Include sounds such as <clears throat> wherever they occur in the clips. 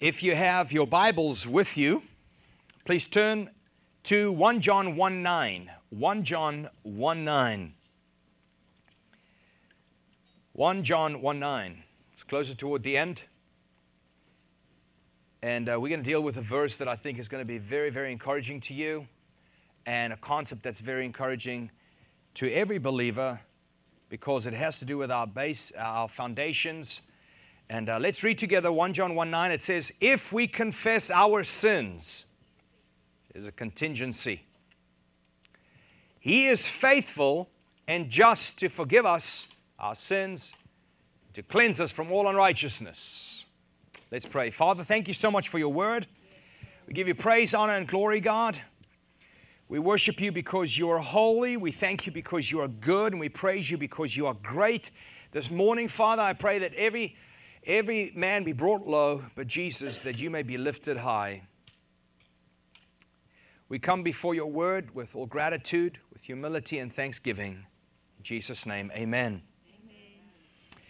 If you have your Bibles with you, please turn to 1 John 1 9. 1 John 1 9. 1 John 1 9. It's closer toward the end. And uh, we're going to deal with a verse that I think is going to be very, very encouraging to you and a concept that's very encouraging to every believer because it has to do with our base, our foundations. And uh, let's read together 1 John 1 9. It says, If we confess our sins, there's a contingency. He is faithful and just to forgive us our sins, to cleanse us from all unrighteousness. Let's pray. Father, thank you so much for your word. We give you praise, honor, and glory, God. We worship you because you are holy. We thank you because you are good, and we praise you because you are great. This morning, Father, I pray that every, every man be brought low, but Jesus, that you may be lifted high. We come before your word with all gratitude, with humility and thanksgiving. In Jesus' name, amen. amen.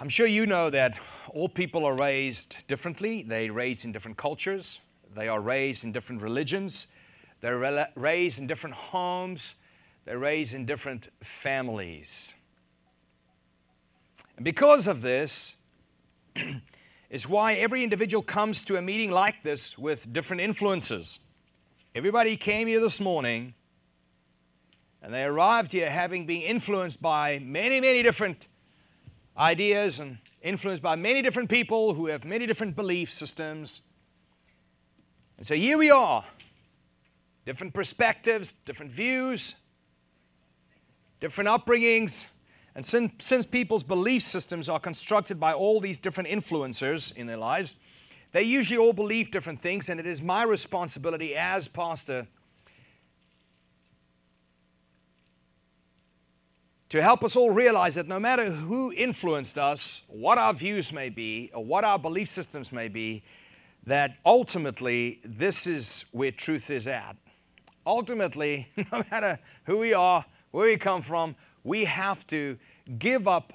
I'm sure you know that all people are raised differently. They're raised in different cultures, they are raised in different religions. They're raised in different homes, they're raised in different families. And because of this, <clears throat> is why every individual comes to a meeting like this with different influences. Everybody came here this morning and they arrived here having been influenced by many, many different ideas and influenced by many different people who have many different belief systems. And so here we are different perspectives, different views, different upbringings. And since, since people's belief systems are constructed by all these different influencers in their lives, they usually all believe different things, and it is my responsibility as pastor to help us all realize that no matter who influenced us, what our views may be, or what our belief systems may be, that ultimately this is where truth is at. Ultimately, <laughs> no matter who we are, where we come from, we have to give up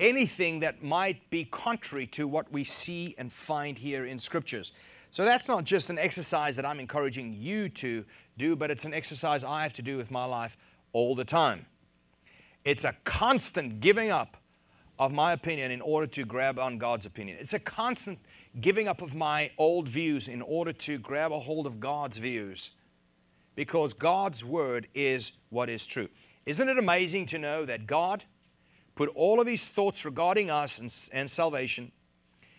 anything that might be contrary to what we see and find here in scriptures. So that's not just an exercise that I'm encouraging you to do, but it's an exercise I have to do with my life all the time. It's a constant giving up of my opinion in order to grab on God's opinion. It's a constant giving up of my old views in order to grab a hold of God's views because God's word is what is true. Isn't it amazing to know that God put all of his thoughts regarding us and, and salvation,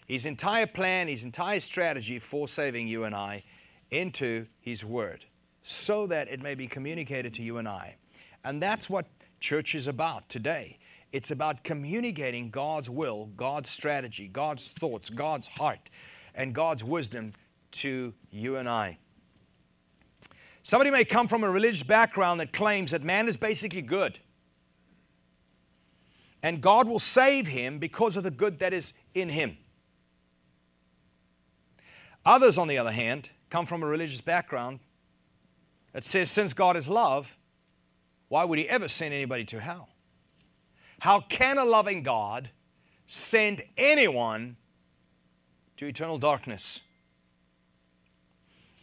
his entire plan, his entire strategy for saving you and I, into his word so that it may be communicated to you and I. And that's what church is about today. It's about communicating God's will, God's strategy, God's thoughts, God's heart, and God's wisdom to you and I. Somebody may come from a religious background that claims that man is basically good. And God will save him because of the good that is in him. Others, on the other hand, come from a religious background that says, since God is love, why would he ever send anybody to hell? How can a loving God send anyone to eternal darkness?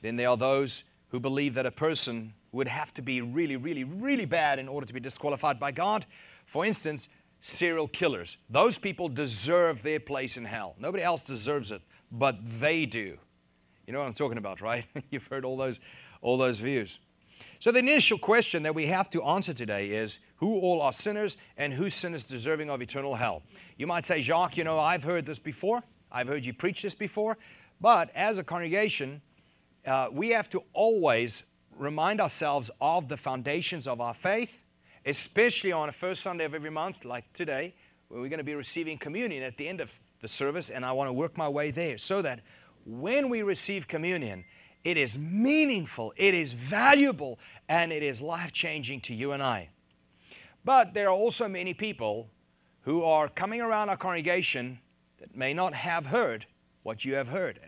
Then there are those who believe that a person would have to be really, really, really bad in order to be disqualified by God. For instance, serial killers. Those people deserve their place in hell. Nobody else deserves it, but they do. You know what I'm talking about, right? <laughs> You've heard all those, all those views. So, the initial question that we have to answer today is who all are sinners and whose sin is deserving of eternal hell? You might say, Jacques, you know, I've heard this before. I've heard you preach this before. But as a congregation, uh, we have to always remind ourselves of the foundations of our faith, especially on the first Sunday of every month, like today, where we're going to be receiving communion at the end of the service, and I want to work my way there so that when we receive communion, it is meaningful, it is valuable, and it is life changing to you and I. But there are also many people who are coming around our congregation that may not have heard what you have heard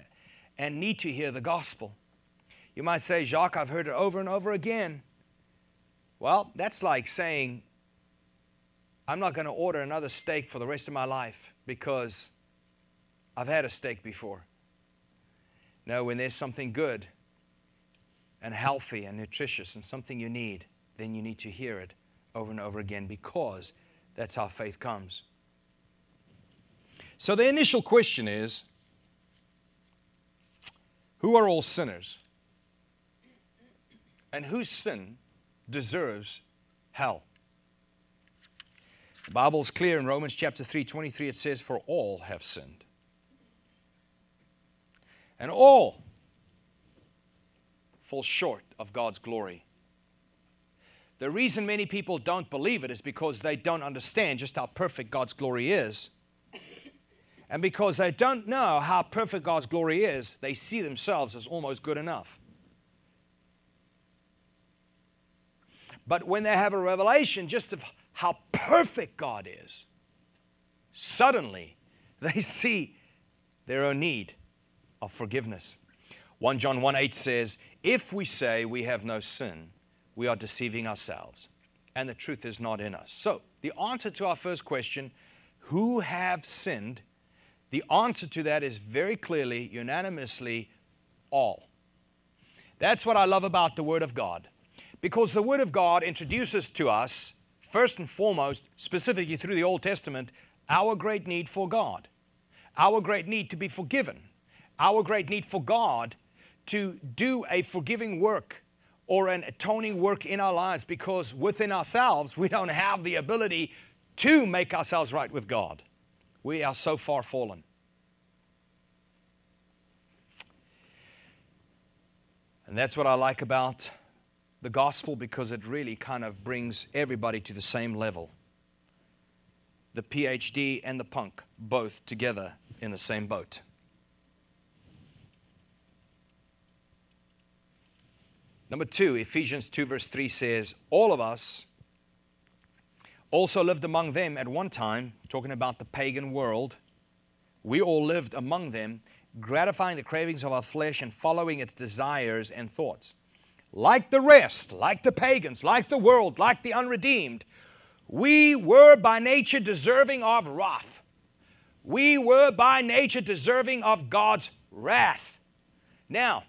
and need to hear the gospel. You might say, Jacques, I've heard it over and over again. Well, that's like saying, I'm not going to order another steak for the rest of my life because I've had a steak before. No, when there's something good and healthy and nutritious and something you need, then you need to hear it over and over again because that's how faith comes. So the initial question is who are all sinners? And whose sin deserves hell? The Bible's clear in Romans chapter 3 23, it says, For all have sinned. And all fall short of God's glory. The reason many people don't believe it is because they don't understand just how perfect God's glory is. And because they don't know how perfect God's glory is, they see themselves as almost good enough. But when they have a revelation just of how perfect God is, suddenly they <laughs> see their own need of forgiveness. 1 John 1 8 says, If we say we have no sin, we are deceiving ourselves, and the truth is not in us. So, the answer to our first question, who have sinned, the answer to that is very clearly, unanimously, all. That's what I love about the Word of God. Because the Word of God introduces to us, first and foremost, specifically through the Old Testament, our great need for God, our great need to be forgiven, our great need for God to do a forgiving work or an atoning work in our lives because within ourselves we don't have the ability to make ourselves right with God. We are so far fallen. And that's what I like about the gospel because it really kind of brings everybody to the same level. The PhD and the punk both together in the same boat. Number two, Ephesians 2, verse 3 says, All of us also lived among them at one time, talking about the pagan world. We all lived among them, gratifying the cravings of our flesh and following its desires and thoughts. Like the rest, like the pagans, like the world, like the unredeemed, we were by nature deserving of wrath. We were by nature deserving of God's wrath. Now,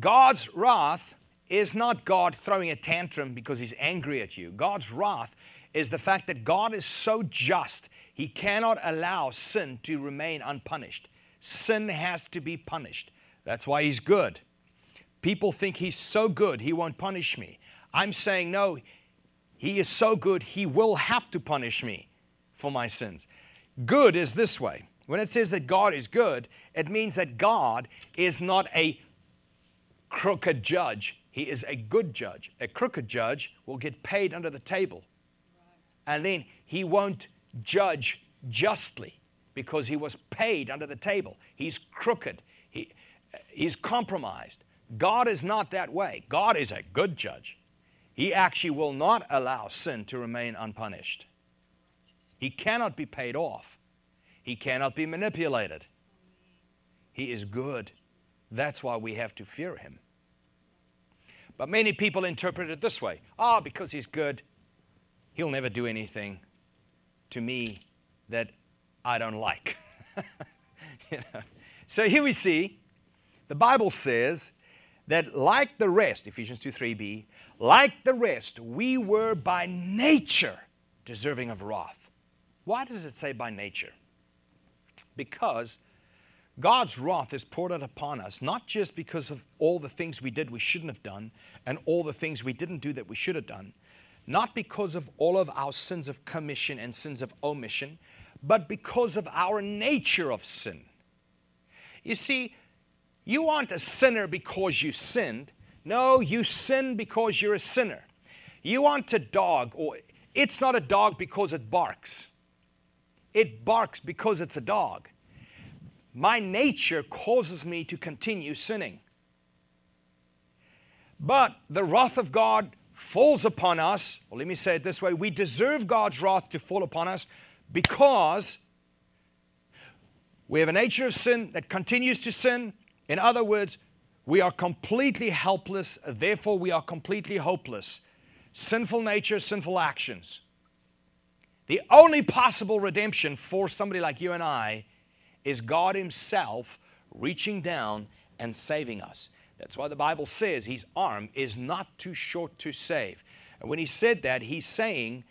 God's wrath is not God throwing a tantrum because he's angry at you. God's wrath is the fact that God is so just, he cannot allow sin to remain unpunished. Sin has to be punished. That's why he's good. People think he's so good, he won't punish me. I'm saying, no, he is so good, he will have to punish me for my sins. Good is this way. When it says that God is good, it means that God is not a crooked judge. He is a good judge. A crooked judge will get paid under the table. And then he won't judge justly because he was paid under the table. He's crooked. He, he's compromised. God is not that way. God is a good judge. He actually will not allow sin to remain unpunished. He cannot be paid off. He cannot be manipulated. He is good. That's why we have to fear him. But many people interpret it this way ah, oh, because he's good, he'll never do anything to me that I don't like. <laughs> you know? So here we see the Bible says that, like the rest, Ephesians 2 3b, like the rest, we were by nature deserving of wrath. Why does it say by nature? Because God's wrath is poured out upon us, not just because of all the things we did we shouldn't have done and all the things we didn't do that we should have done, not because of all of our sins of commission and sins of omission, but because of our nature of sin. You see, you aren't a sinner because you sinned. No, you sin because you're a sinner. You aren't a dog, or it's not a dog because it barks. It barks because it's a dog my nature causes me to continue sinning. But the wrath of God falls upon us. Well, let me say it this way we deserve God's wrath to fall upon us because we have a nature of sin that continues to sin. In other words, we are completely helpless, therefore, we are completely hopeless. Sinful nature, sinful actions. The only possible redemption for somebody like you and I is God Himself reaching down and saving us. That's why the Bible says his arm is not too short to save. And when he said that, he's saying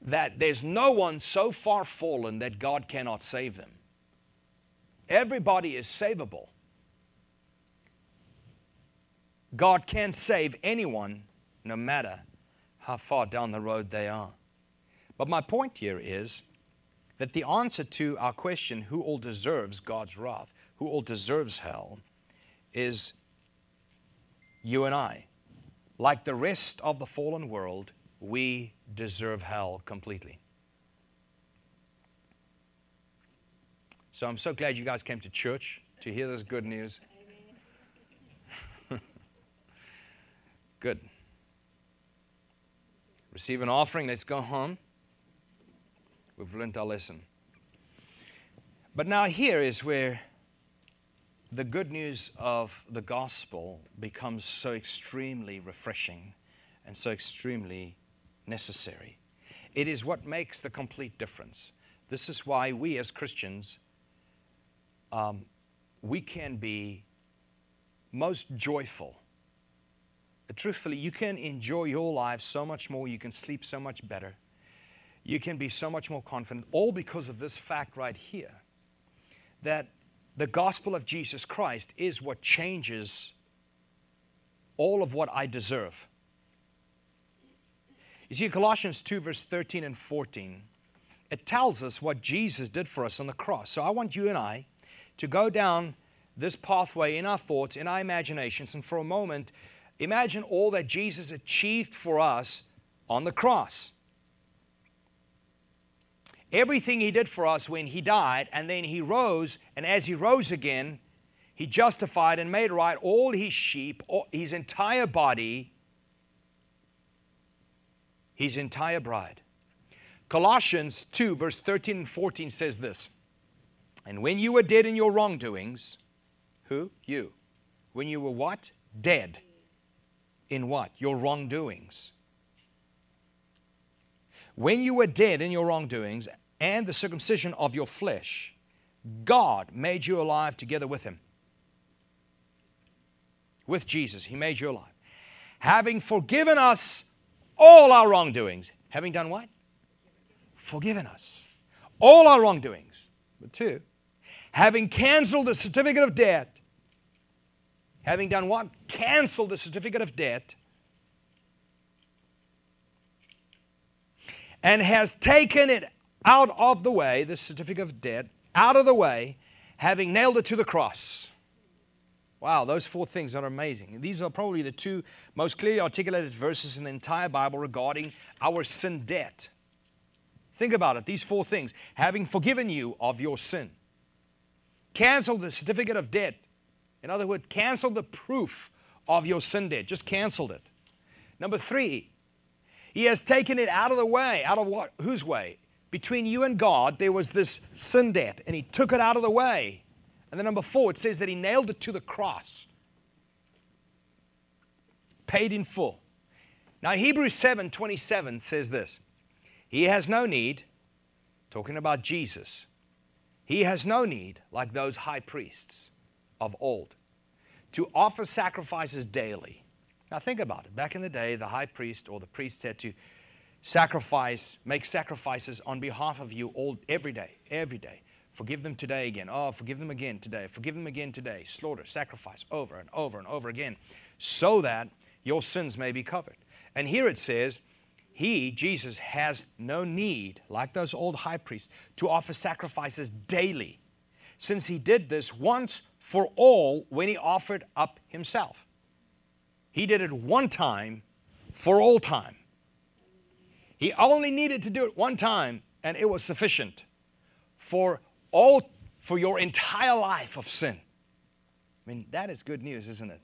that there's no one so far fallen that God cannot save them. Everybody is savable. God can save anyone no matter how far down the road they are. But my point here is that the answer to our question, who all deserves God's wrath, who all deserves hell, is you and I. Like the rest of the fallen world, we deserve hell completely. So I'm so glad you guys came to church to hear this good news. Good. Receive an offering, let's go home. We've learned our lesson. But now, here is where the good news of the gospel becomes so extremely refreshing and so extremely necessary. It is what makes the complete difference. This is why we as Christians, um, we can be most joyful. Truthfully, you can enjoy your life so much more, you can sleep so much better, you can be so much more confident, all because of this fact right here that the gospel of Jesus Christ is what changes all of what I deserve. You see, Colossians 2, verse 13 and 14, it tells us what Jesus did for us on the cross. So I want you and I to go down this pathway in our thoughts, in our imaginations, and for a moment, imagine all that Jesus achieved for us on the cross everything He did for us when He died, and then He rose, and as He rose again, He justified and made right all His sheep, all, His entire body, His entire bride. Colossians 2, verse 13 and 14 says this And when you were dead in your wrongdoings, who? You. When you were what? Dead. In what? Your wrongdoings. When you were dead in your wrongdoings and the circumcision of your flesh, God made you alive together with Him. With Jesus, He made you alive. Having forgiven us all our wrongdoings. Having done what? Forgiven us. All our wrongdoings. But two, having canceled the certificate of debt. Having done what? Canceled the certificate of debt. And has taken it out of the way, the certificate of debt, out of the way, having nailed it to the cross. Wow, those four things are amazing. These are probably the two most clearly articulated verses in the entire Bible regarding our sin debt. Think about it, these four things. Having forgiven you of your sin, canceled the certificate of debt. In other words, cancel the proof of your sin debt, just canceled it. Number three, he has taken it out of the way. Out of what? Whose way? between you and God, there was this sin debt, and He took it out of the way. And then number four, it says that He nailed it to the cross, paid in full. Now, Hebrews 7 27 says this He has no need, talking about Jesus, He has no need, like those high priests of old, to offer sacrifices daily. Now, think about it. Back in the day, the high priest or the priest had to sacrifice, make sacrifices on behalf of you all every day, every day. Forgive them today again. Oh, forgive them again today. Forgive them again today. Slaughter, sacrifice over and over and over again, so that your sins may be covered. And here it says, He, Jesus, has no need, like those old high priests, to offer sacrifices daily, since He did this once for all when He offered up Himself. He did it one time for all time. He only needed to do it one time, and it was sufficient for all for your entire life of sin. I mean, that is good news, isn't it?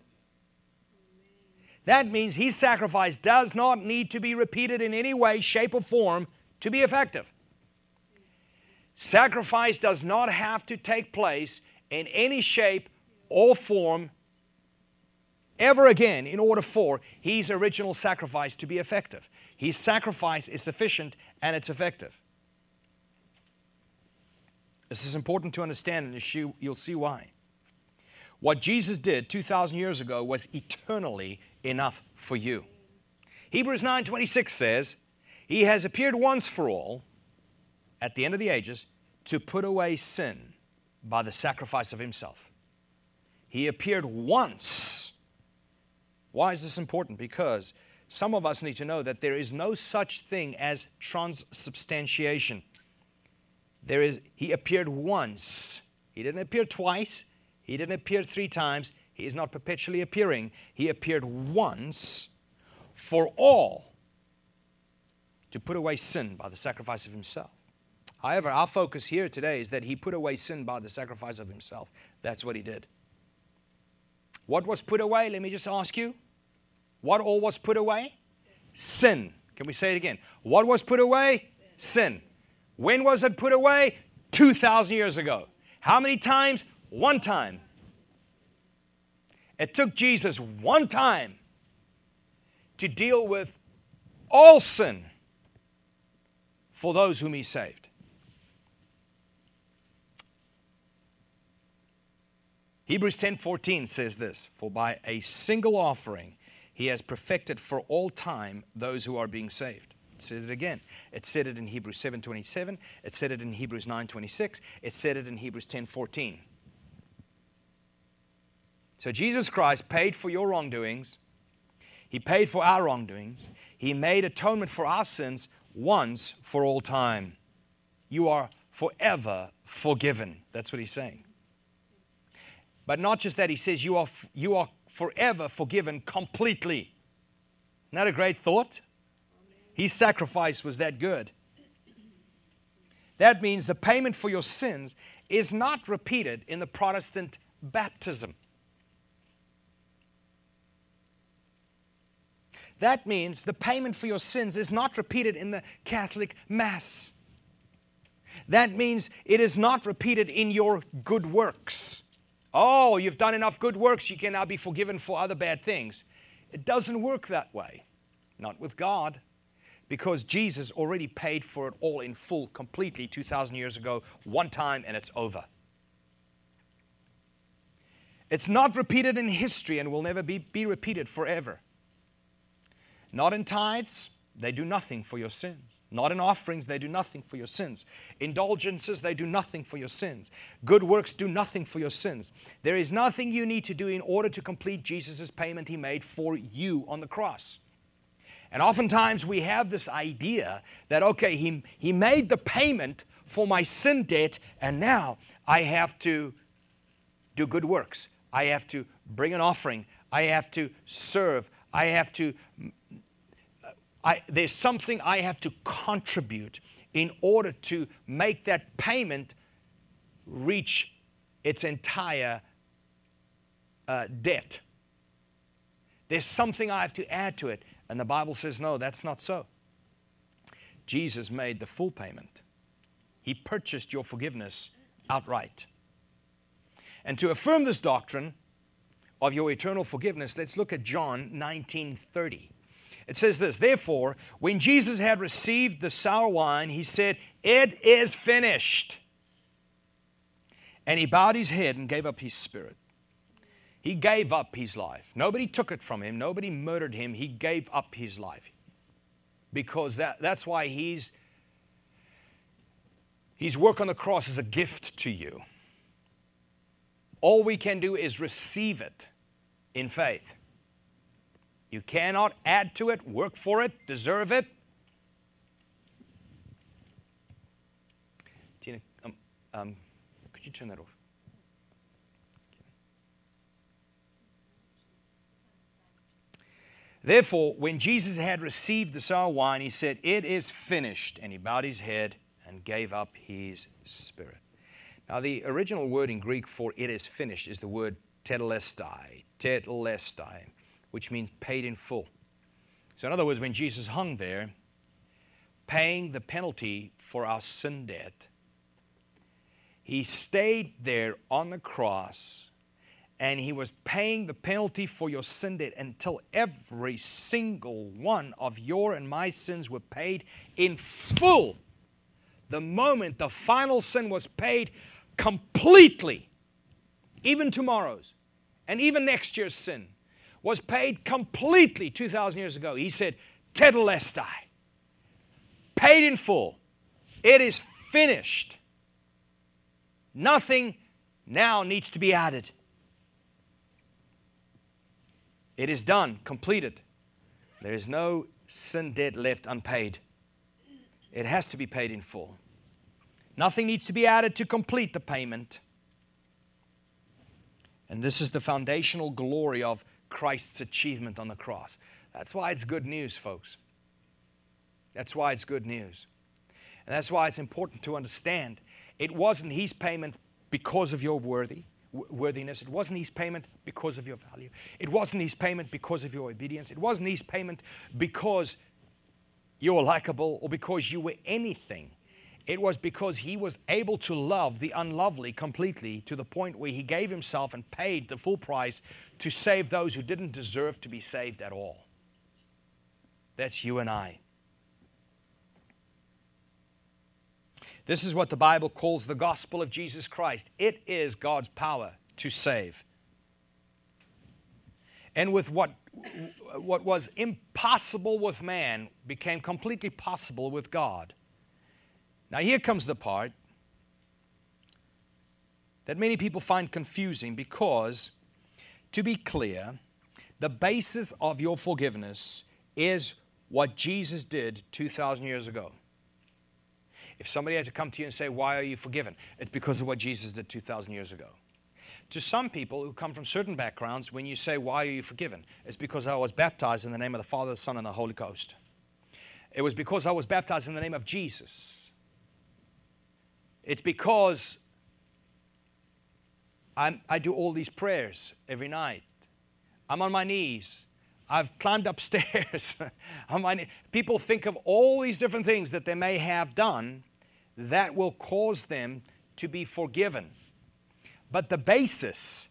That means his sacrifice does not need to be repeated in any way, shape, or form to be effective. Sacrifice does not have to take place in any shape or form ever again in order for his original sacrifice to be effective. His sacrifice is sufficient and it's effective. This is important to understand, and you'll see why. what Jesus did 2,000 years ago was eternally enough for you. Hebrews 9:26 says, "He has appeared once for all at the end of the ages to put away sin by the sacrifice of himself." He appeared once. Why is this important? Because some of us need to know that there is no such thing as transubstantiation. There is he appeared once. He didn't appear twice. He didn't appear three times. He is not perpetually appearing. He appeared once for all to put away sin by the sacrifice of himself. However, our focus here today is that he put away sin by the sacrifice of himself. That's what he did. What was put away? Let me just ask you. What all was put away? Sin. Can we say it again? What was put away? Sin. When was it put away? 2,000 years ago. How many times? One time. It took Jesus one time to deal with all sin for those whom he saved. Hebrews 10:14 says this, "For by a single offering he has perfected for all time those who are being saved." It says it again. It said it in Hebrews 7:27, it said it in Hebrews 9:26, it said it in Hebrews 10:14. So Jesus Christ paid for your wrongdoings. He paid for our wrongdoings. He made atonement for our sins once for all time. You are forever forgiven. That's what he's saying. But not just that, he says you are, you are forever forgiven completely. Isn't that a great thought? His sacrifice was that good. That means the payment for your sins is not repeated in the Protestant baptism. That means the payment for your sins is not repeated in the Catholic Mass. That means it is not repeated in your good works. Oh, you've done enough good works, you can now be forgiven for other bad things. It doesn't work that way. Not with God, because Jesus already paid for it all in full, completely, 2,000 years ago, one time, and it's over. It's not repeated in history and will never be, be repeated forever. Not in tithes, they do nothing for your sins. Not in offerings, they do nothing for your sins. Indulgences, they do nothing for your sins. Good works do nothing for your sins. There is nothing you need to do in order to complete Jesus' payment He made for you on the cross. And oftentimes we have this idea that, okay, He, he made the payment for my sin debt, and now I have to do good works. I have to bring an offering. I have to serve. I have to I, there's something I have to contribute in order to make that payment reach its entire uh, debt. There's something I have to add to it. And the Bible says, no, that's not so. Jesus made the full payment, He purchased your forgiveness outright. And to affirm this doctrine of your eternal forgiveness, let's look at John 19 30. It says this Therefore, when Jesus had received the sour wine, he said, It is finished. And he bowed his head and gave up his spirit. He gave up his life. Nobody took it from him, nobody murdered him. He gave up his life. Because that, that's why he's, his work on the cross is a gift to you. All we can do is receive it in faith. You cannot add to it, work for it, deserve it. Tina, um, um, could you turn that off? Therefore, when Jesus had received the sour wine, he said, It is finished. And he bowed his head and gave up his spirit. Now, the original word in Greek for it is finished is the word tetelestai. Tetelestai which means paid in full. So, in other words, when Jesus hung there, paying the penalty for our sin debt, he stayed there on the cross and he was paying the penalty for your sin debt until every single one of your and my sins were paid in full. The moment the final sin was paid completely, even tomorrow's, and even next year's sin was paid completely 2,000 years ago. He said, Tetelestai, paid in full. It is finished. Nothing now needs to be added. It is done, completed. There is no sin debt left unpaid. It has to be paid in full. Nothing needs to be added to complete the payment. And this is the foundational glory of Christ's achievement on the cross. That's why it's good news, folks. That's why it's good news. And that's why it's important to understand it wasn't His payment because of your worthy, worthiness. It wasn't His payment because of your value. It wasn't His payment because of your obedience. It wasn't His payment because you were likable or because you were anything. It was because he was able to love the unlovely completely to the point where he gave himself and paid the full price to save those who didn't deserve to be saved at all. That's you and I. This is what the Bible calls the gospel of Jesus Christ. It is God's power to save. And with what, what was impossible with man became completely possible with God. Now, here comes the part that many people find confusing because, to be clear, the basis of your forgiveness is what Jesus did 2,000 years ago. If somebody had to come to you and say, Why are you forgiven? It's because of what Jesus did 2,000 years ago. To some people who come from certain backgrounds, when you say, Why are you forgiven? It's because I was baptized in the name of the Father, the Son, and the Holy Ghost. It was because I was baptized in the name of Jesus. It's because I'm, i do all these prayers every night. I'm on my knees. I've <laughs> climbed upstairs. <laughs> People think of all these different things that they may have done that will cause them to be forgiven. But the basis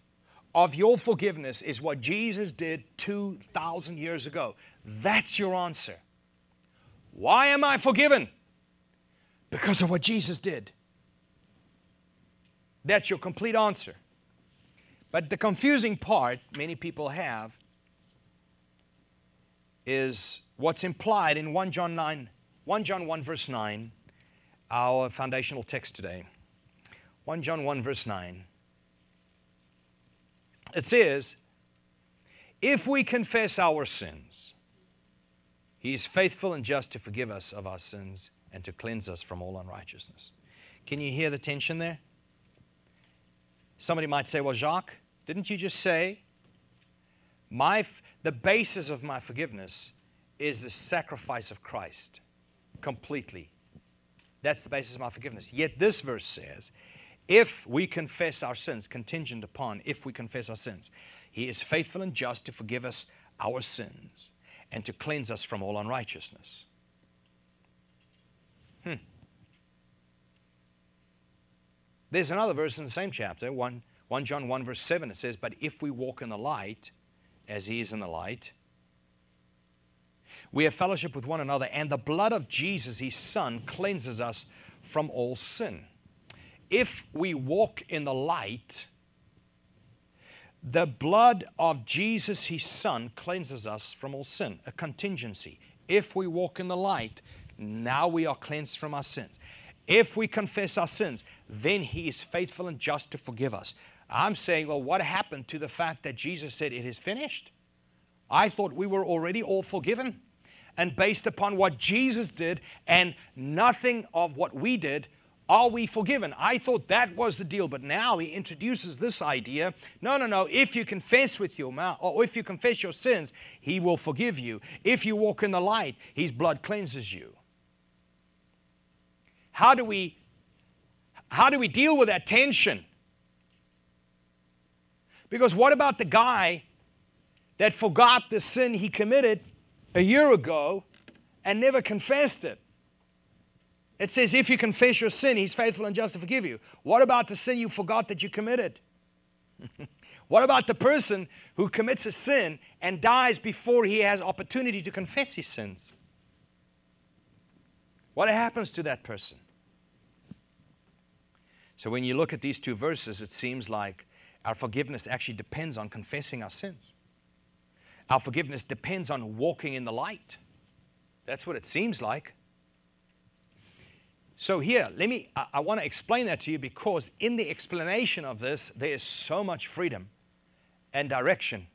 of your forgiveness is what Jesus did 2,000 years ago. That's your answer. Why am I forgiven? Because of what Jesus did. That's your complete answer. But the confusing part many people have is what's implied in 1 John 9, 1 John 1 verse 9, our foundational text today. 1 John 1 verse 9. It says, if we confess our sins, he is faithful and just to forgive us of our sins and to cleanse us from all unrighteousness. Can you hear the tension there? Somebody might say, Well, Jacques, didn't you just say my, the basis of my forgiveness is the sacrifice of Christ completely? That's the basis of my forgiveness. Yet this verse says, if we confess our sins, contingent upon if we confess our sins, He is faithful and just to forgive us our sins and to cleanse us from all unrighteousness. Hmm. There's another verse in the same chapter, 1, 1 John 1, verse 7. It says, But if we walk in the light, as he is in the light, we have fellowship with one another, and the blood of Jesus, his Son, cleanses us from all sin. If we walk in the light, the blood of Jesus, his Son, cleanses us from all sin, a contingency. If we walk in the light, now we are cleansed from our sins. If we confess our sins, then He is faithful and just to forgive us. I'm saying, well, what happened to the fact that Jesus said, It is finished? I thought we were already all forgiven. And based upon what Jesus did and nothing of what we did, are we forgiven? I thought that was the deal, but now he introduces this idea. No, no, no. If you confess with your mouth, or if you confess your sins, he will forgive you. If you walk in the light, his blood cleanses you. How do we how do we deal with that tension? Because what about the guy that forgot the sin he committed a year ago and never confessed it? It says, if you confess your sin, he's faithful and just to forgive you. What about the sin you forgot that you committed? <laughs> what about the person who commits a sin and dies before he has opportunity to confess his sins? What happens to that person? So when you look at these two verses, it seems like Our forgiveness actually depends on confessing our sins. Our forgiveness depends on walking in the light. That's what it seems like. So, here, let me, I, I want to explain that to you because in the explanation of this, there is so much freedom and direction.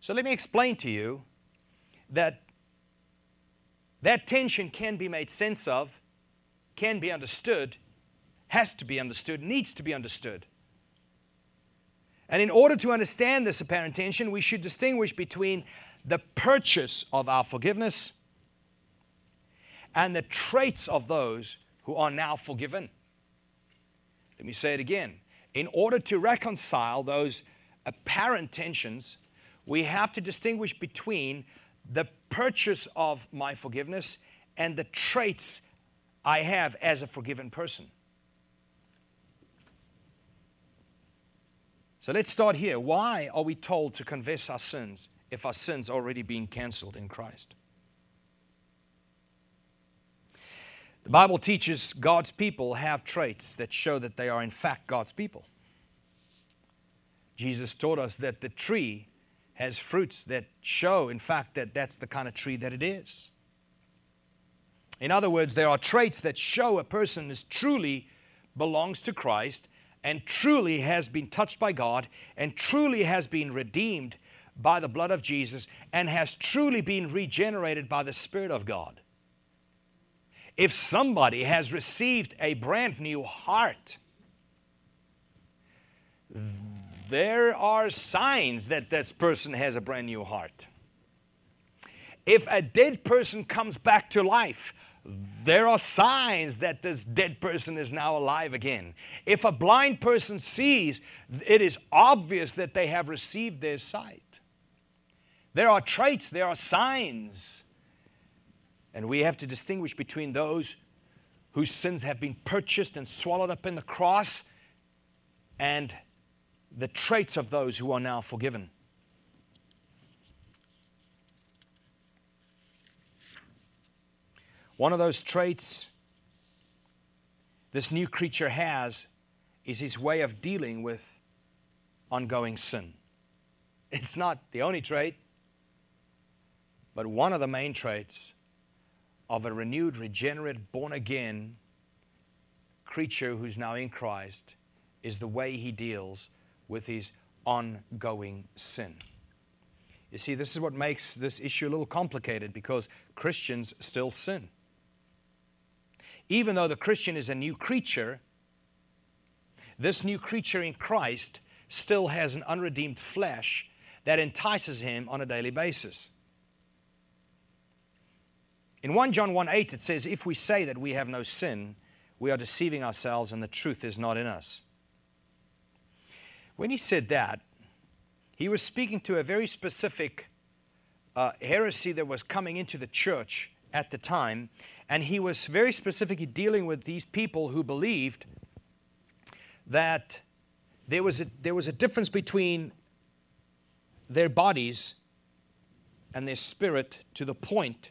So, let me explain to you that that tension can be made sense of, can be understood, has to be understood, needs to be understood. And in order to understand this apparent tension, we should distinguish between the purchase of our forgiveness and the traits of those who are now forgiven. Let me say it again. In order to reconcile those apparent tensions, we have to distinguish between the purchase of my forgiveness and the traits I have as a forgiven person. So let's start here. Why are we told to confess our sins if our sins are already been canceled in Christ? The Bible teaches God's people have traits that show that they are, in fact, God's people. Jesus taught us that the tree has fruits that show, in fact, that that's the kind of tree that it is. In other words, there are traits that show a person is truly belongs to Christ and truly has been touched by God and truly has been redeemed by the blood of Jesus and has truly been regenerated by the Spirit of God. If somebody has received a brand new heart, there are signs that this person has a brand new heart. If a dead person comes back to life, there are signs that this dead person is now alive again. If a blind person sees, it is obvious that they have received their sight. There are traits, there are signs and we have to distinguish between those whose sins have been purchased and swallowed up in the cross and the traits of those who are now forgiven. One of those traits this new creature has is his way of dealing with ongoing sin. It's not the only trait, but one of the main traits of a renewed, regenerate, born again creature who's now in Christ is the way he deals with his ongoing sin. You see, this is what makes this issue a little complicated because Christians still sin. Even though the Christian is a new creature, this new creature in Christ still has an unredeemed flesh that entices him on a daily basis. In 1 John 1 8, it says, If we say that we have no sin, we are deceiving ourselves and the truth is not in us. When he said that, he was speaking to a very specific uh, heresy that was coming into the church at the time, and he was very specifically dealing with these people who believed that there was a, there was a difference between their bodies and their spirit to the point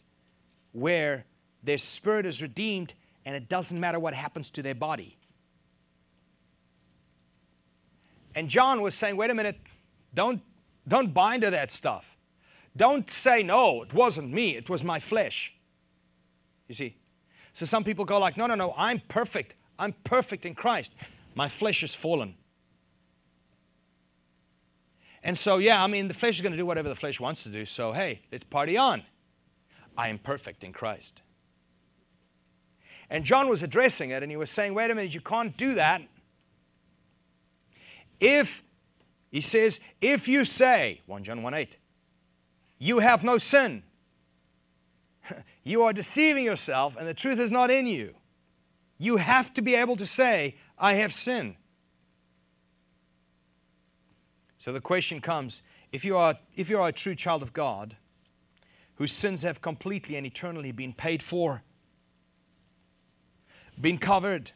where their spirit is redeemed and it doesn't matter what happens to their body. And John was saying, wait a minute, don't, don't bind to that stuff. Don't say, no, it wasn't me, it was my flesh. You see? So some people go like, no, no, no, I'm perfect. I'm perfect in Christ. My flesh is fallen. And so, yeah, I mean, the flesh is going to do whatever the flesh wants to do. So, hey, let's party on. I am perfect in Christ. And John was addressing it and he was saying, wait a minute, you can't do that. If, he says, if you say, 1 John 1 8, you have no sin, you are deceiving yourself and the truth is not in you. You have to be able to say, I have sinned. So the question comes if you are, if you are a true child of God, whose sins have completely and eternally been paid for, been covered,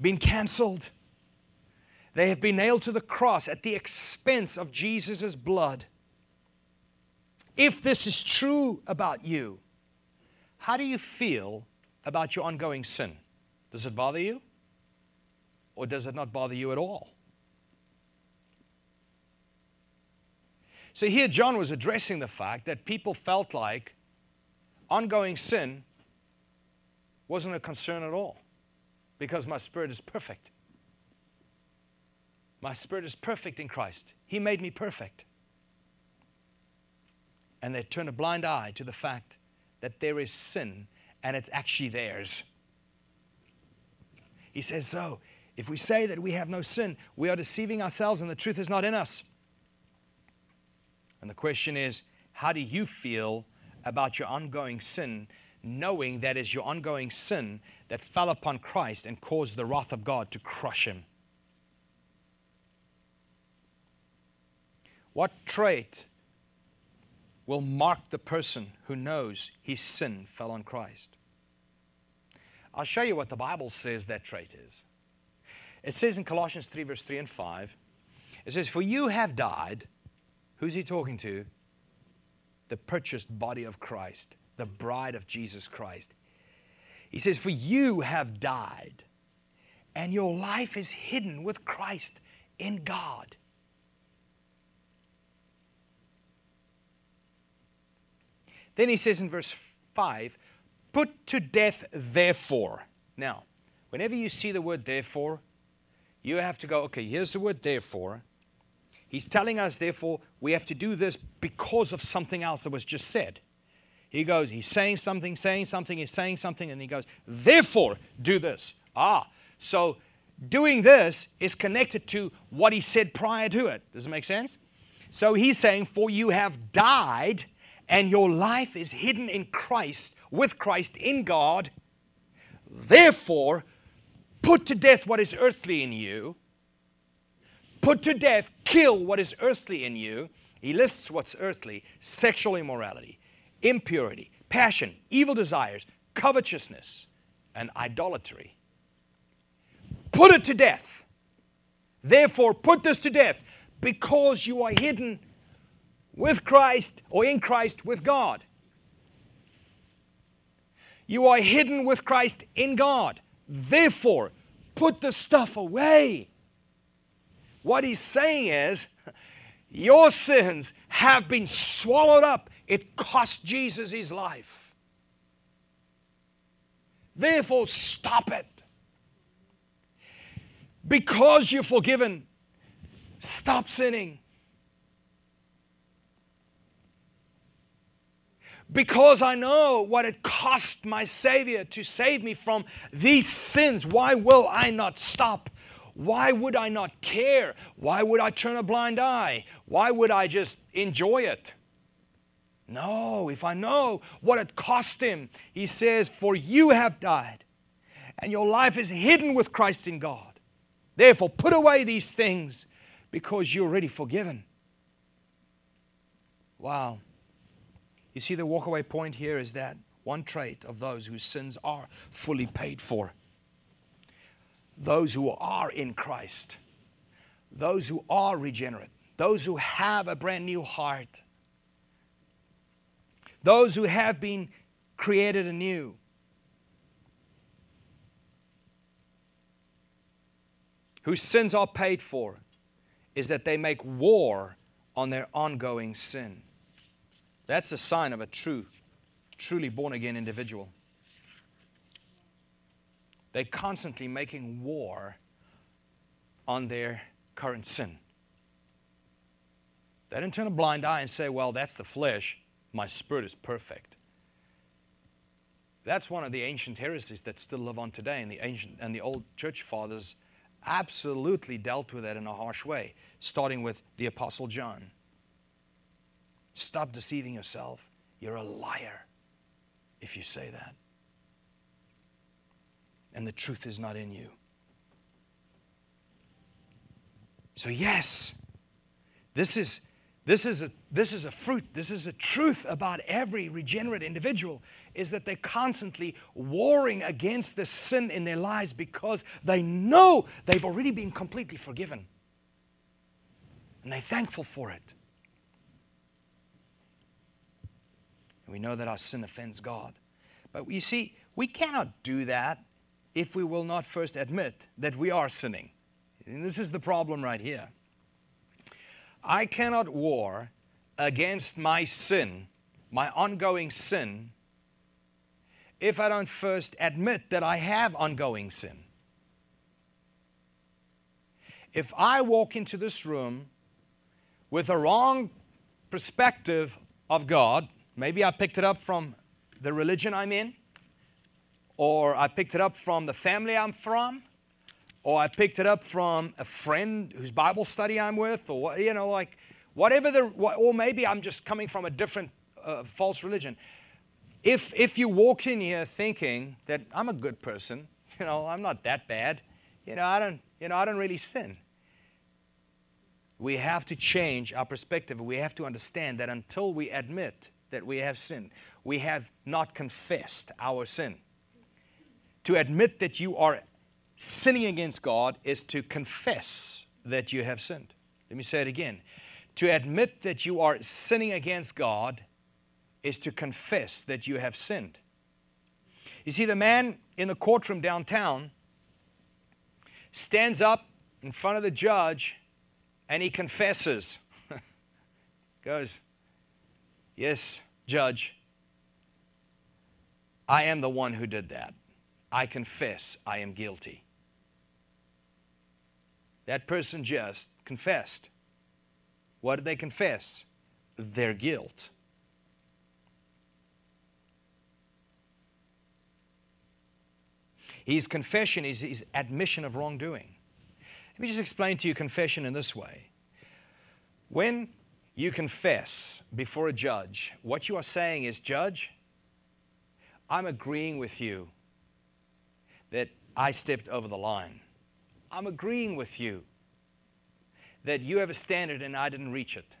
been canceled. They have been nailed to the cross at the expense of Jesus' blood. If this is true about you, how do you feel about your ongoing sin? Does it bother you? Or does it not bother you at all? So here John was addressing the fact that people felt like ongoing sin wasn't a concern at all because my spirit is perfect. My spirit is perfect in Christ. He made me perfect. And they turn a blind eye to the fact that there is sin and it's actually theirs. He says, So, if we say that we have no sin, we are deceiving ourselves and the truth is not in us. And the question is, how do you feel about your ongoing sin, knowing that is your ongoing sin that fell upon Christ and caused the wrath of God to crush him? What trait will mark the person who knows his sin fell on Christ? I'll show you what the Bible says that trait is. It says in Colossians 3, verse 3 and 5, it says, For you have died. Who's he talking to? The purchased body of Christ, the bride of Jesus Christ. He says, For you have died, and your life is hidden with Christ in God. Then he says in verse 5, Put to death, therefore. Now, whenever you see the word therefore, you have to go, okay, here's the word therefore. He's telling us, therefore, we have to do this because of something else that was just said. He goes, he's saying something, saying something, he's saying something, and he goes, therefore, do this. Ah, so doing this is connected to what he said prior to it. Does it make sense? So he's saying, For you have died, and your life is hidden in Christ, with Christ in God. Therefore, put to death what is earthly in you. Put to death, kill what is earthly in you. He lists what's earthly sexual immorality, impurity, passion, evil desires, covetousness, and idolatry. Put it to death. Therefore, put this to death because you are hidden with Christ or in Christ with God. You are hidden with Christ in God. Therefore, put the stuff away. What he's saying is, your sins have been swallowed up. It cost Jesus his life. Therefore, stop it. Because you're forgiven, stop sinning. Because I know what it cost my Savior to save me from these sins. Why will I not stop? Why would I not care? Why would I turn a blind eye? Why would I just enjoy it? No, if I know what it cost him, he says, For you have died, and your life is hidden with Christ in God. Therefore, put away these things because you're already forgiven. Wow. You see, the walkaway point here is that one trait of those whose sins are fully paid for, those who are in Christ, those who are regenerate, those who have a brand new heart, those who have been created anew. Whose sins are paid for is that they make war on their ongoing sin. That's a sign of a true, truly born again individual. They're constantly making war on their current sin. They don't turn a blind eye and say, well, that's the flesh. My spirit is perfect. That's one of the ancient heresies that still live on today, and the ancient and the old church fathers absolutely dealt with that in a harsh way, starting with the Apostle John. Stop deceiving yourself. You're a liar if you say that. And the truth is not in you. So, yes, this is, this, is a, this is a fruit, this is a truth about every regenerate individual is that they're constantly warring against the sin in their lives because they know they've already been completely forgiven. And they're thankful for it. We know that our sin offends God. But you see, we cannot do that if we will not first admit that we are sinning. And this is the problem right here. I cannot war against my sin, my ongoing sin, if I don't first admit that I have ongoing sin. If I walk into this room with a wrong perspective of God, maybe I picked it up from the religion I'm in, or I picked it up from the family I'm from, or I picked it up from a friend whose Bible study I'm with, or you know, like whatever the, or maybe I'm just coming from a different uh, false religion. If if you walk in here thinking that I'm a good person, <laughs> you know, I'm not that bad, you know, I don't, you know, I don't really sin. We have to change our perspective. We have to understand that until we admit that we have sinned, we have not confessed our sin. To admit that you are sinning against God is to confess that you have sinned. Let me say it again. To admit that you are sinning against God is to confess that you have sinned. You see, the man in the courtroom downtown stands up in front of the judge and he confesses. <laughs> Goes, Yes, judge, I am the one who did that. I confess I am guilty. That person just confessed. What did they confess? Their guilt. His confession is his admission of wrongdoing. Let me just explain to you confession in this way. When you confess before a judge, what you are saying is, Judge, I'm agreeing with you that I stepped over the line. I'm agreeing with you that you have a standard and I didn't reach it.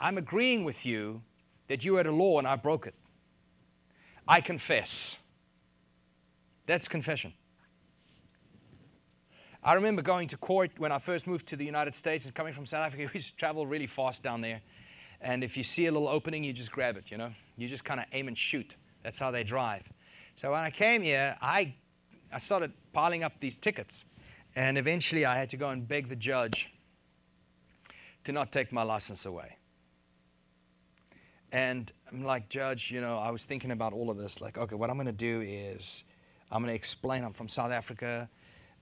I'm agreeing with you that you had a law and I broke it. I confess. That's confession. I remember going to court when I first moved to the United States and coming from South Africa. <laughs> We used to travel really fast down there. And if you see a little opening, you just grab it, you know? You just kind of aim and shoot. That's how they drive. So when I came here, I, I started piling up these tickets. And eventually I had to go and beg the judge to not take my license away. And I'm like, Judge, you know, I was thinking about all of this. Like, okay, what I'm going to do is I'm going to explain I'm from South Africa.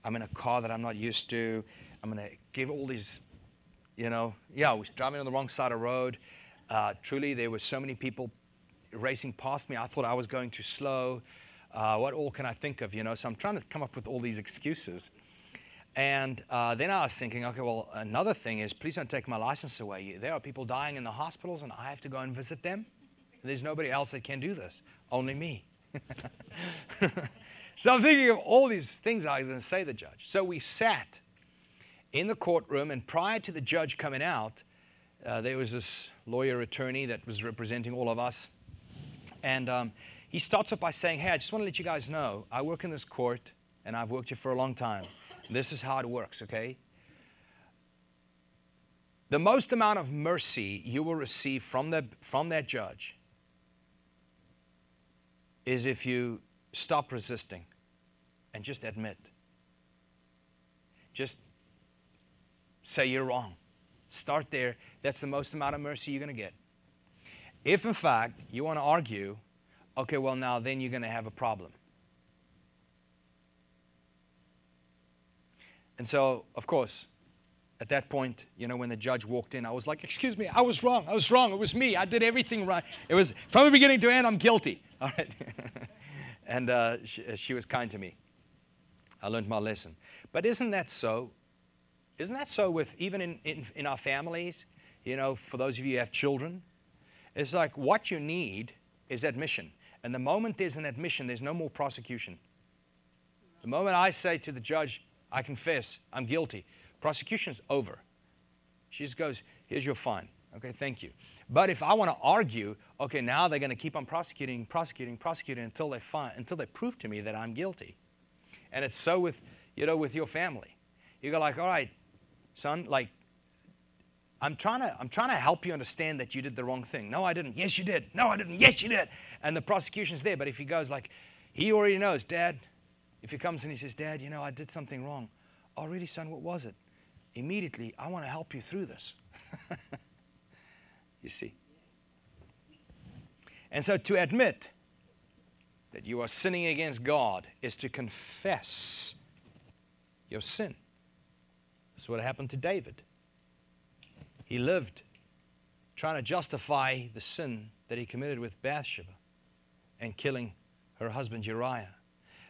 I'm in a car that I'm not used to. I'm going to give all these, you know, yeah, I was driving on the wrong side of the road. Uh, truly, there were so many people racing past me. I thought I was going too slow. Uh, what all can I think of, you know? So I'm trying to come up with all these excuses. And uh, then I was thinking, okay, well, another thing is, please don't take my license away. There are people dying in the hospitals, and I have to go and visit them. There's nobody else that can do this, only me. <laughs> so I'm thinking of all these things I was going to say to the judge. So we sat in the courtroom, and prior to the judge coming out, uh, there was this lawyer attorney that was representing all of us. And um, he starts off by saying, Hey, I just want to let you guys know I work in this court, and I've worked here for a long time. This is how it works, okay? The most amount of mercy you will receive from, the, from that judge is if you stop resisting and just admit. Just say you're wrong. Start there. That's the most amount of mercy you're going to get. If, in fact, you want to argue, okay, well, now then you're going to have a problem. And so, of course, at that point, you know, when the judge walked in, I was like, Excuse me, I was wrong. I was wrong. It was me. I did everything right. It was from the beginning to end, I'm guilty. <laughs> All right. <laughs> and uh, she, she was kind to me. I learned my lesson. But isn't that so? Isn't that so with even in, in, in our families? You know, for those of you who have children, it's like what you need is admission. And the moment there's an admission, there's no more prosecution. The moment I say to the judge, I confess, I'm guilty. Prosecution's over. She just goes, Here's your fine. Okay, thank you. But if I want to argue, okay, now they're going to keep on prosecuting, prosecuting, prosecuting until they find, until they prove to me that I'm guilty. And it's so with, you know, with your family. You go like, all right, son, like, I'm trying to, I'm trying to help you understand that you did the wrong thing. No, I didn't. Yes, you did. No, I didn't. Yes, you did. And the prosecution's there. But if he goes like, he already knows, Dad, if he comes and he says, Dad, you know, I did something wrong. Oh, son, what was it? Immediately, I want to help you through this. <laughs> you see? And so to admit that you are sinning against God is to confess your sin. That's what happened to David. He lived trying to justify the sin that he committed with Bathsheba and killing her husband Uriah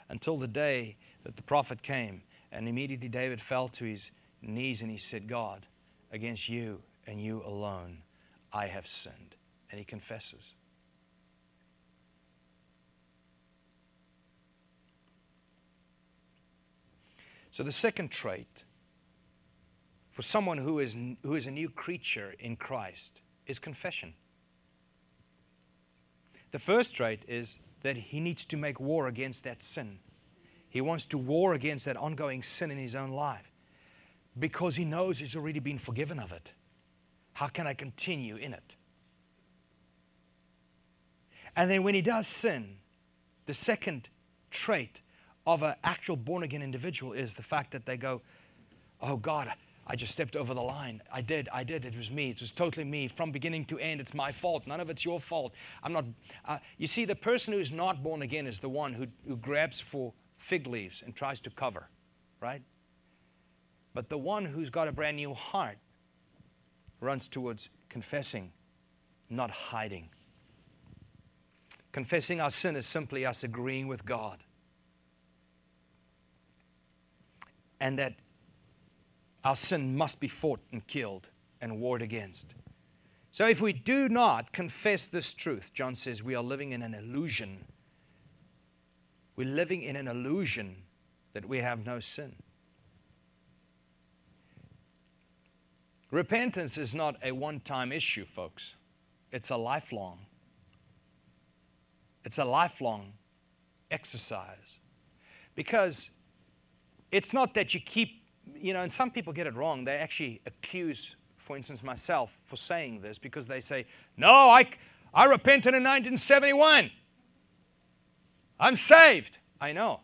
until the day that the prophet came. And immediately David fell to his knees and he said, God, against you and you alone I have sinned. And he confesses. So, the second trait for someone who is, who is a new creature in Christ is confession. The first trait is that he needs to make war against that sin. He wants to war against that ongoing sin in his own life because he knows he's already been forgiven of it. How can I continue in it? And then when he does sin, the second trait of an actual born again individual is the fact that they go, Oh God, I just stepped over the line. I did. I did. It was me. It was totally me. From beginning to end, it's my fault. None of it's your fault. I'm not. Uh, you see, the person who's not born again is the one who, who grabs for fig leaves and tries to cover, right? But the one who's got a brand new heart runs towards confessing, not hiding. Confessing our sin is simply us agreeing with God. And that our sin must be fought and killed and warred against. So if we do not confess this truth, John says we are living in an illusion. We're living in an illusion that we have no sin. Repentance is not a one time issue, folks. It's a lifelong. It's a lifelong exercise. Because it's not that you keep you know, and some people get it wrong. They actually accuse, for instance, myself for saying this because they say, No, I, I repented in 1971. I'm saved. I know.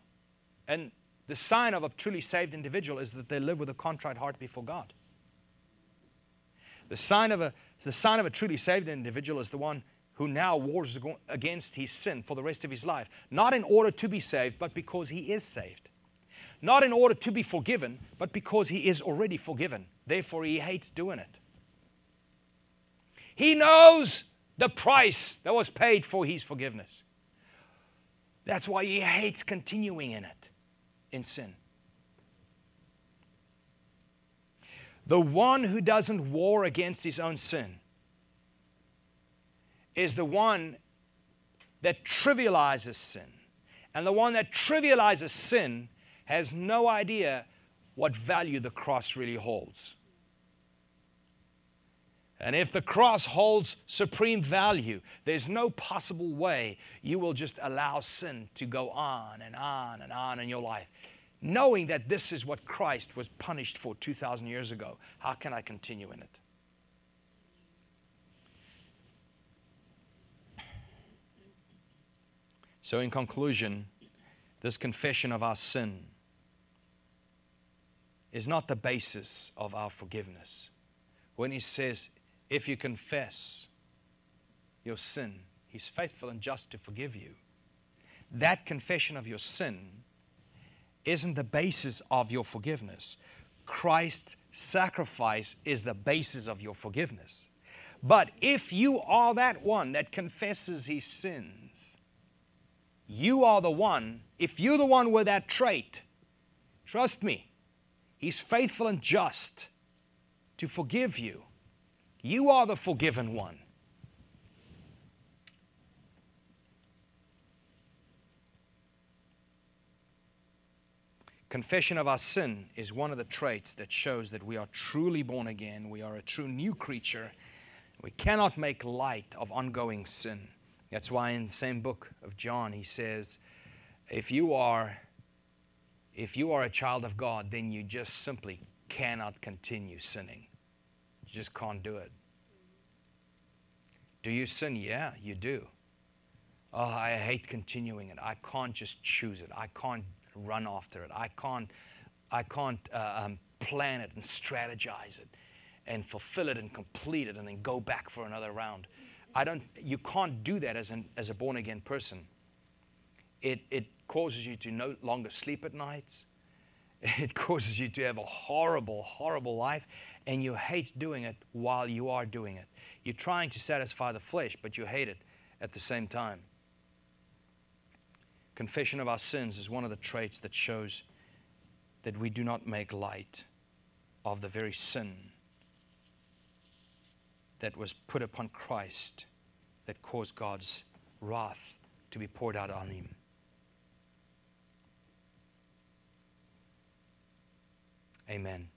And the sign of a truly saved individual is that they live with a contrite heart before God. The sign of a, the sign of a truly saved individual is the one who now wars against his sin for the rest of his life, not in order to be saved, but because he is saved not in order to be forgiven, but because he is already forgiven. Therefore, he hates doing it. He knows the price that was paid for his forgiveness. That's why he hates continuing in it, in sin. The one who doesn't war against his own sin is the one that trivializes sin. And the one that trivializes sin has no idea what value the cross really holds. And if the cross holds supreme value, there's no possible way you will just allow sin to go on and on and on in your life. Knowing that this is what Christ was punished for 2,000 years ago, how can I continue in it? So, in conclusion, this confession of our sin is not the basis of our forgiveness. When he says, if you confess your sin, he's faithful and just to forgive you. That confession of your sin isn't the basis of your forgiveness. Christ's sacrifice is the basis of your forgiveness. But if you are that one that confesses his sins, you are the one, if you're the one with that trait, trust me, He's faithful and just to forgive you. You are the forgiven one. Confession of our sin is one of the traits that shows that we are truly born again. We are a true new creature. We cannot make light of ongoing sin. That's why in the same book of John, he says, if you are if you are a child of God, then you just simply cannot continue sinning. You just can't do it. Do you sin? Yeah, you do. Oh, I hate continuing it. I can't just choose it. I can't run after it. I can't, I can't uh, um, plan it and strategize it and fulfill it and complete it and then go back for another round. I don't, you can't do that as, an, as a born again person. It, it causes you to no longer sleep at night. <laughs> It causes you to have a horrible, horrible life, and you hate doing it while you are doing it. You're trying to satisfy the flesh, but you hate it at the same time. Confession of our sins is one of the traits that shows that we do not make light of the very sin that was put upon Christ that caused God's wrath to be poured out on him. Amen.